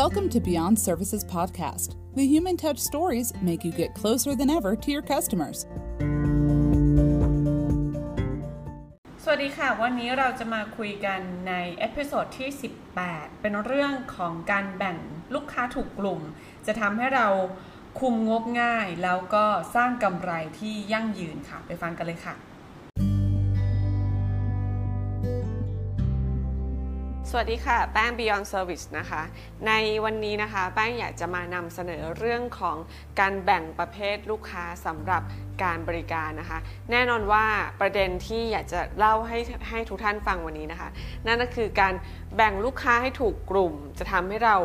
Welcome to Beyond Services Podcast. The human touch stories make you get closer than ever to your customers. สวัสดีค่ะ วันนี้เราจะมาคุยกันใน episode ที่ 18 เป็นเรื่องของการแบ่งลูกค้าถูกกลุ่ม จะทำให้เราคุมงบง่าย แล้วก็สร้างกำไรที่ยั่งยืนค่ะ ไปฟังกันเลยค่ะ สวัสดีค่ะ แป้ง Beyond Service นะคะ ในวันนี้นะคะ แป้งอยากจะมานำเสนอเรื่องของการแบ่งประเภทลูกค้าสำหรับการบริการนะคะ แน่นอนว่าประเด็นที่อยากจะเล่าให้ให้ทุกท่านฟังวันนี้นะคะ นั่นก็คือการแบ่งลูกค้าให้ถูกกลุ่ม จะทำให้เรา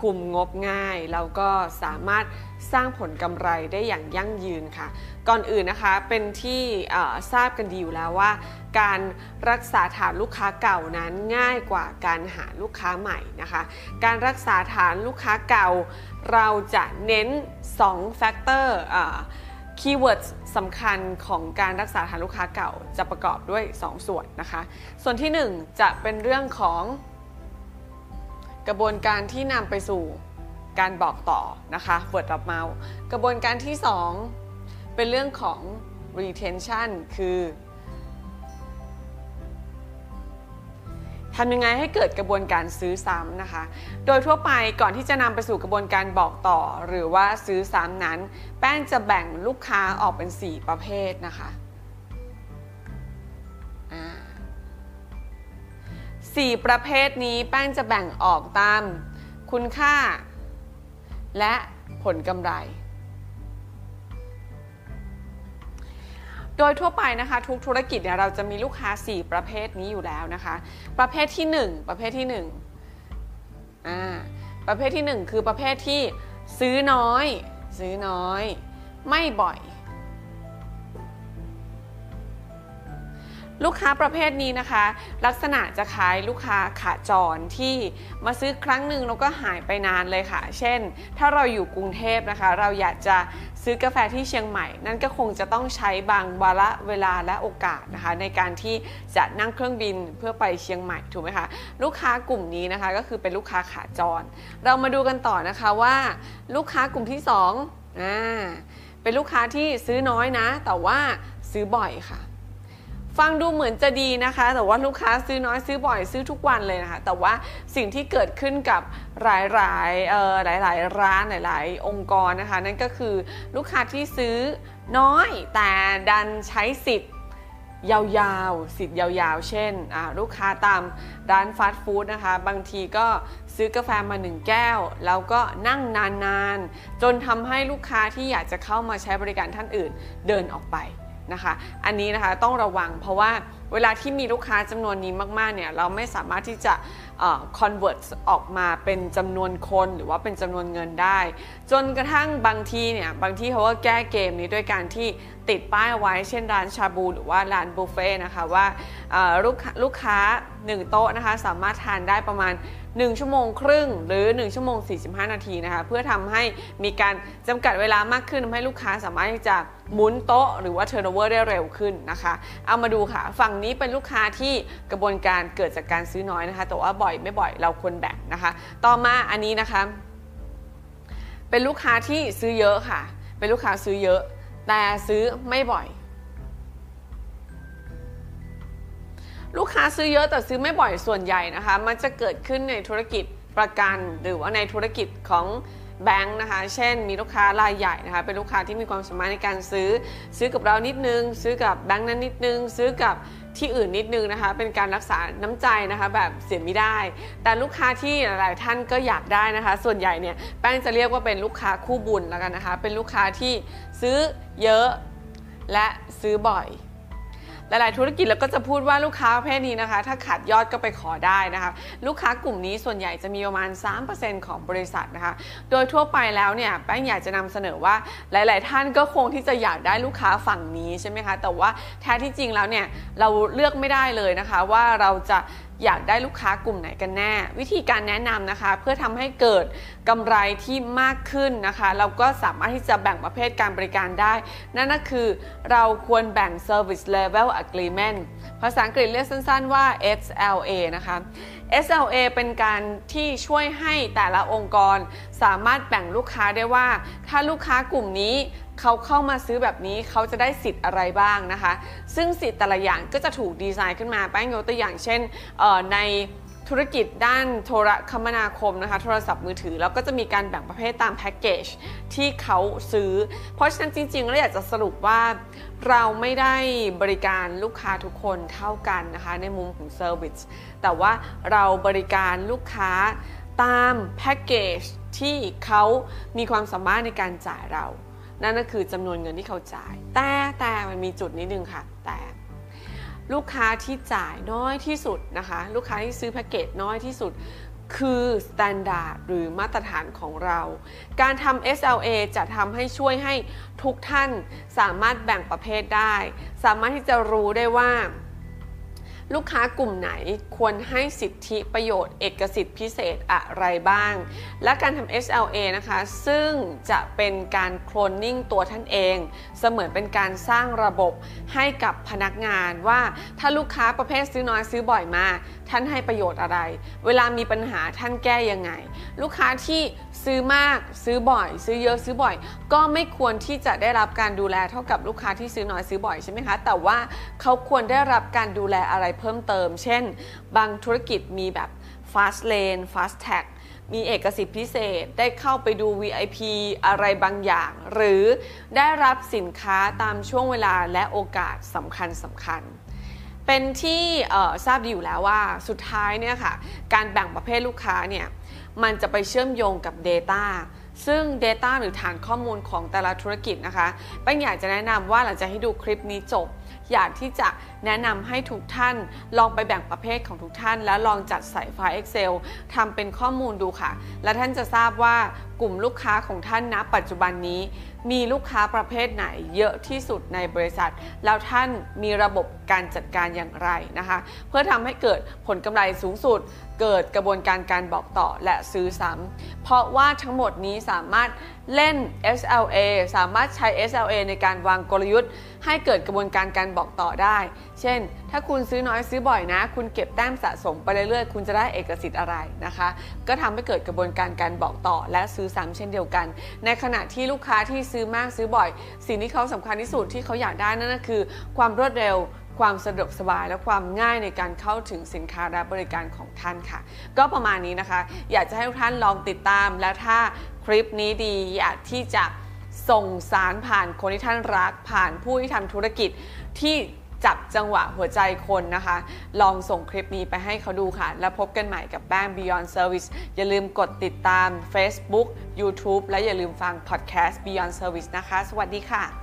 คุมงบง่าย แล้วก็สามารถ สร้างผลกำไรได้อย่างยั่งยืนค่ะ ก่อนอื่นนะคะเป็นที่ทราบกันดีอยู่แล้วว่า การรักษาฐานลูกค้าเก่านั้นง่ายกว่าการหาลูกค้าใหม่นะคะ การรักษาฐานลูกค้าเก่า เราจะเน้น2 factor keyword สำคัญของการรักษาฐานลูกค้าเก่าจะประกอบด้วย 2 ส่วนนะคะ ส่วนที่ 1 จะเป็นเรื่องของกระบวนการที่นำไปสู่ การบอกต่อนะคะ word of mouth กระบวนการที่ 2 เป็นเรื่องของ retention คือทำยังไงให้เกิดกระบวนการซื้อซ้ำนะคะ โดยทั่วไปก่อนที่จะนำไปสู่กระบวนการบอกต่อ หรือว่าซื้อซ้ำนั้น แป้งจะแบ่งลูกค้าออกเป็น 4 ประเภทนะคะสี่ประเภทนี้แป้งจะแบ่งออกตามคุณค่า และผลกำไร โดยทั่วไปนะคะ ทุกธุรกิจเนี่ยเราจะมีลูกค้า 4 ประเภทนี้อยู่แล้วนะคะ ประเภทที่ 1 ประเภทที่1อ่าประเภทที่ 1 คือประเภทที่ซื้อน้อย ซื้อน้อย ไม่บ่อย ลูกค้าประเภทนี้นะคะ ลักษณะจะคล้ายลูกค้าขาจรที่มาซื้อครั้งหนึ่งแล้วก็หายไปนานเลยค่ะ เช่น ถ้าเราอยู่กรุงเทพนะคะ เราอยากจะซื้อกาแฟที่เชียงใหม่ นั่นก็คงจะต้องใช้บางวาระเวลาและโอกาสนะคะ ในการที่จะนั่งเครื่องบินเพื่อไปเชียงใหม่ถูกไหมคะลูกค้ากลุ่มนี้นะคะก็คือเป็นลูกค้าขาจร เรามาดูกันต่อนะคะว่าลูกค้ากลุ่มที่2อ่าเป็นลูกค้าที่ซื้อน้อยนะ แต่ว่าซื้อบ่อยค่ะ ฟังดูเหมือนจะดีนะคะ แต่ว่าลูกค้าซื้อน้อยซื้อบ่อยซื้อทุกวันเลยนะคะ แต่ว่าสิ่งที่เกิดขึ้นกับหลายๆเอ่อหลายๆร้านหลายๆ องค์กรนะคะ นั่นก็คือลูกค้าที่ซื้อน้อยแต่ดันใช้สิทธิ์ยาวๆ สิทธิ์ยาวๆ เช่น ลูกค้าตามร้านฟาสต์ฟู้ดนะคะ บางทีก็ซื้อกาแฟมาหนึ่งแก้ว แล้วก็นั่งนานๆ จนทำให้ลูกค้าที่อยากจะเข้ามาใช้บริการท่านอื่นเดินออกไป นะคะ อันนี้นะคะต้องระวังเพราะว่าเวลาที่มีลูกค้าจำนวนนี้มากๆเนี่ยเราไม่สามารถที่จะ convert ออกมาเป็นจำนวนคนหรือว่าเป็นจำนวนเงินได้ จนกระทั่งบางทีเนี่ยบางทีเขาก็แก้เกมนี้ด้วยการที่ติดป้ายไว้เช่นร้านชาบูหรือว่าร้านบุฟเฟ่นะคะว่าลูกลูกค้า 1 โต๊ะนะคะสามารถทานได้ประมาณ 1 ชั่วโมงครึ่ง หรือ 1 ชั่วโมง 45 นาทีนะคะเพื่อทำให้มีการจำกัดเวลามากขึ้นทำให้ลูกค้าสามารถที่จะหมุนโต๊ะ หรือว่าเทอร์โนเวอร์ได้เร็วขึ้นนะคะ เอามาดูค่ะ ฝั่งนี้เป็นลูกค้าที่กระบวนการเกิดจากการซื้อน้อยนะคะ แต่ว่าบ่อยไม่บ่อยเราควรแบ่งนะคะ ต่อมาอันนี้นะคะ เป็นลูกค้าที่ซื้อเยอะค่ะ เป็นลูกค้าซื้อเยอะ แต่ซื้อไม่บ่อย ลูกค้าซื้อเยอะแต่ซื้อไม่บ่อยส่วนใหญ่นะคะ มันจะเกิดขึ้นในธุรกิจประกันหรือว่าในธุรกิจของแบงค์นะคะ เช่น มีลูกค้ารายใหญ่นะคะ เป็นลูกค้าที่มีความสามารถในการซื้อ ซื้อกับเรานิดนึง ซื้อกับแบงค์นั้นนิดนึง ซื้อกับที่อื่นนิดนึงนะคะ เป็นการรักษาน้ำใจนะคะ แบบเสียไม่ได้ แต่ลูกค้าที่หลายท่านก็อยากได้นะคะ ส่วนใหญ่เนี่ยแป้งจะเรียกว่าเป็นลูกค้าคู่บุญแล้วกันนะคะ เป็นลูกค้าที่ซื้อเยอะและซื้อบ่อย หลาย ๆ ธุรกิจเราก็จะพูดว่าลูกค้าประเภทนี้นะคะ ถ้าขาดยอดก็ไปขอได้นะคะ ลูกค้ากลุ่มนี้ส่วนใหญ่จะมีประมาณ 3%ของบริษัทนะคะ โดยทั่วไปแล้วเนี่ยแป้งอยากจะนำเสนอว่าหลาย ๆ ท่านก็คงที่จะอยากได้ลูกค้าฝั่งนี้ใช่ไหมคะ แต่ว่าแท้ที่จริงแล้วเนี่ยเราเลือกไม่ได้เลยนะคะว่าเราจะ อยากได้ลูกค้ากลุ่มไหนกันแน่ วิธีการแนะนำนะคะ เพื่อทำให้เกิดกำไรที่มากขึ้นนะคะ เราก็สามารถที่จะแบ่งประเภทการบริการได้ นั่นก็คือเราควรแบ่ง Service Level Agreement ภาษาอังกฤษเรียกสั้นๆว่า SLA นะคะ SLA เป็นการที่ช่วยให้แต่ละองค์กร สามารถแบ่งลูกค้าได้ว่า ถ้าลูกค้ากลุ่มนี้ เขาเข้ามาซื้อแบบนี้เขาจะได้สิทธิ์อะไรบ้างนะคะ ซึ่งสิทธิ์แต่ละอย่างก็จะถูกดีไซน์ขึ้นมาแป้งยกตัวอย่างเช่นในธุรกิจด้านโทรคมนาคมนะคะ โทรศัพท์มือถือ แล้วก็จะมีการแบ่งประเภทตามแพ็กเกจที่เขาซื้อ เพราะฉะนั้นจริงๆเราอยากจะสรุปว่าเราไม่ได้บริการลูกค้าทุกคนเท่ากันนะคะ ในมุมของ service แต่ว่าเราบริการลูกค้าตามแพ็กเกจที่เขามีความสามารถในการจ่ายเรา นั่นก็คือจำนวนเงินที่เขาจ่าย แต่แต่มันมีจุดนิดนึงค่ะ แต่ลูกค้าที่จ่ายน้อยที่สุดนะคะ ลูกค้าที่ซื้อแพ็กเกจน้อยที่สุดคือ standard หรือมาตรฐานของเรา การทำ SLA จะทำให้ช่วยให้ทุกท่านสามารถแบ่งประเภทได้ สามารถที่จะรู้ได้ว่า ลูกค้ากลุ่มไหนควรให้สิทธิประโยชน์เอกสิทธิพิเศษอะไรบ้าง และการทำ SLA นะคะ ซึ่งจะเป็นการโคลนนิ่งตัวท่านเอง เสมือนเป็นการสร้างระบบให้กับพนักงานว่าถ้าลูกค้าประเภทซื้อน้อยซื้อบ่อยมา ท่านให้ประโยชน์อะไร เวลามีปัญหาท่านแก้ยังไง ลูกค้าที่ซื้อมากซื้อบ่อย ซื้อเยอะซื้อบ่อย ก็ไม่ควรที่จะได้รับการดูแลเท่ากับลูกค้าที่ซื้อน้อยซื้อบ่อยใช่ไหมคะแต่ว่าเขาควรได้รับการดูแลอะไรเพิ่มเติม เช่น บางธุรกิจมีแบบ fast lane fast tag มีเอกสิทธิพิเศษได้เข้าไปดู VIP อะไรบางอย่าง หรือได้รับสินค้าตามช่วงเวลาและโอกาสสำคัญสำคัญ เป็นที่ทราบดีอยู่แล้วว่าสุดท้ายเนี่ยค่ะการแบ่งประเภทลูกค้าเนี่ยมันจะไปเชื่อมโยงกับ Data ซึ่ง Data หรือฐานข้อมูลของแต่ละธุรกิจนะคะแป้งอยากจะแนะนำว่าหลังจากให้ดูคลิปนี้จบ อยากที่จะ แนะนำให้ทุกท่านลองไปแบ่งประเภทของทุกท่าน แล้วลองจัดใส่ไฟล์ Excel ทำเป็นข้อมูลดูค่ะ และท่านจะทราบว่ากลุ่มลูกค้าของท่านณปัจจุบันนี้ มีลูกค้าประเภทไหนเยอะที่สุดในบริษัท แล้วท่านมีระบบการจัดการอย่างไรนะคะ เพื่อทำให้เกิดผลกำไรสูงสุด เกิดกระบวนการการบอกต่อและซื้อซ้ำเพราะว่าทั้งหมดนี้สามารถเล่น SLA สามารถใช้ SLA ในการวางกลยุทธ์ ให้เกิดกระบวนการการบอกต่อได้เช่น ถ้าคุณซื้อน้อยซื้อบ่อยนะ คุณเก็บแต้มสะสมไปเรื่อยๆ คุณจะได้เอกสิทธิ์อะไรนะคะ ก็ทำให้เกิดกระบวนการการบอกต่อและซื้อซ้ำเช่นเดียวกัน ในขณะที่ลูกค้าที่ซื้อมากซื้อบ่อย สิ่งที่เขาสำคัญที่สุดที่เขาอยากได้นั่นก็คือ ความรวดเร็วความสะดวกสบายและความง่ายในการเข้าถึงสินค้าและบริการของท่านค่ะ ก็ประมาณนี้นะคะ อยากจะให้ทุกท่านลองติดตาม และถ้าคลิปนี้ดีอยากที่จะส่งสารผ่านคนที่ท่านรักผ่านผู้ที่ทำธุรกิจที่ จับจังหวะหัวใจคนนะคะ ลองส่งคลิปนี้ไปให้เขาดูค่ะ แล้วพบกันใหม่กับแป้ง Beyond Service อย่าลืมกดติดตาม Facebook YouTube และอย่าลืมฟัง Podcast Beyond Service นะคะ สวัสดีค่ะ